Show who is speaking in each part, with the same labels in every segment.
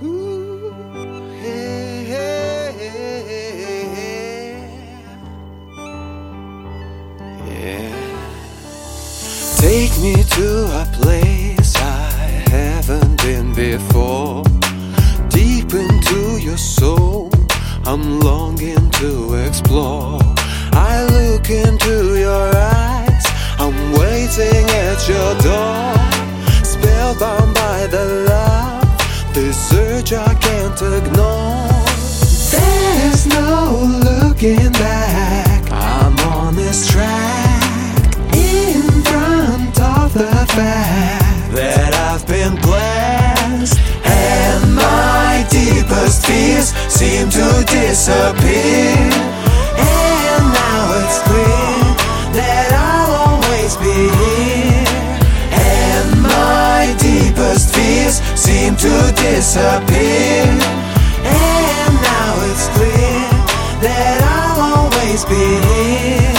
Speaker 1: Take me to a place I haven't been before. Deep into your soul, I'm longing to explore. I look into your eyes, I'm waiting at your door. Spellbound by the love, this urge I can't ignore. There's no looking back, I'm on this track. In front of the fact that I've been blessed, and my deepest fears seem to disappear. Seem to disappear. And now it's clear that I'll always be here.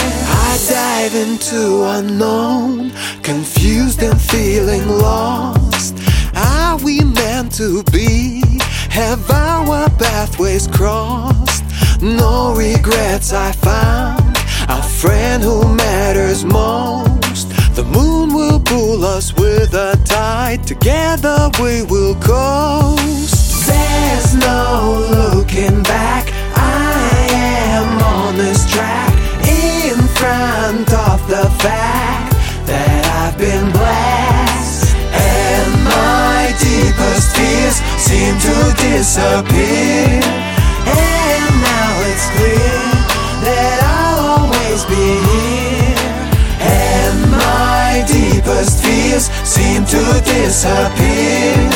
Speaker 1: I dive into unknown, confused and feeling lost. Are we meant to be? Have our pathways crossed? No regrets I found, a friend who matters most. The moon will pull us with a together we will coast. There's no looking back, I am on this track, in front of the fact that I've been blessed. And my deepest fears seem to disappear. And now it's clear that I'll always be here. To disappear.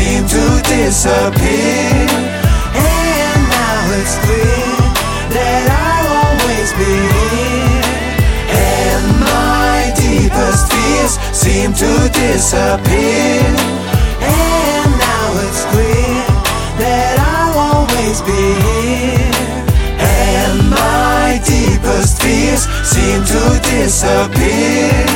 Speaker 1: Seem to disappear. And now it's clear that I'll always be here. And my deepest fears seem to disappear. And now it's clear that I'll always be here. And my deepest fears seem to disappear.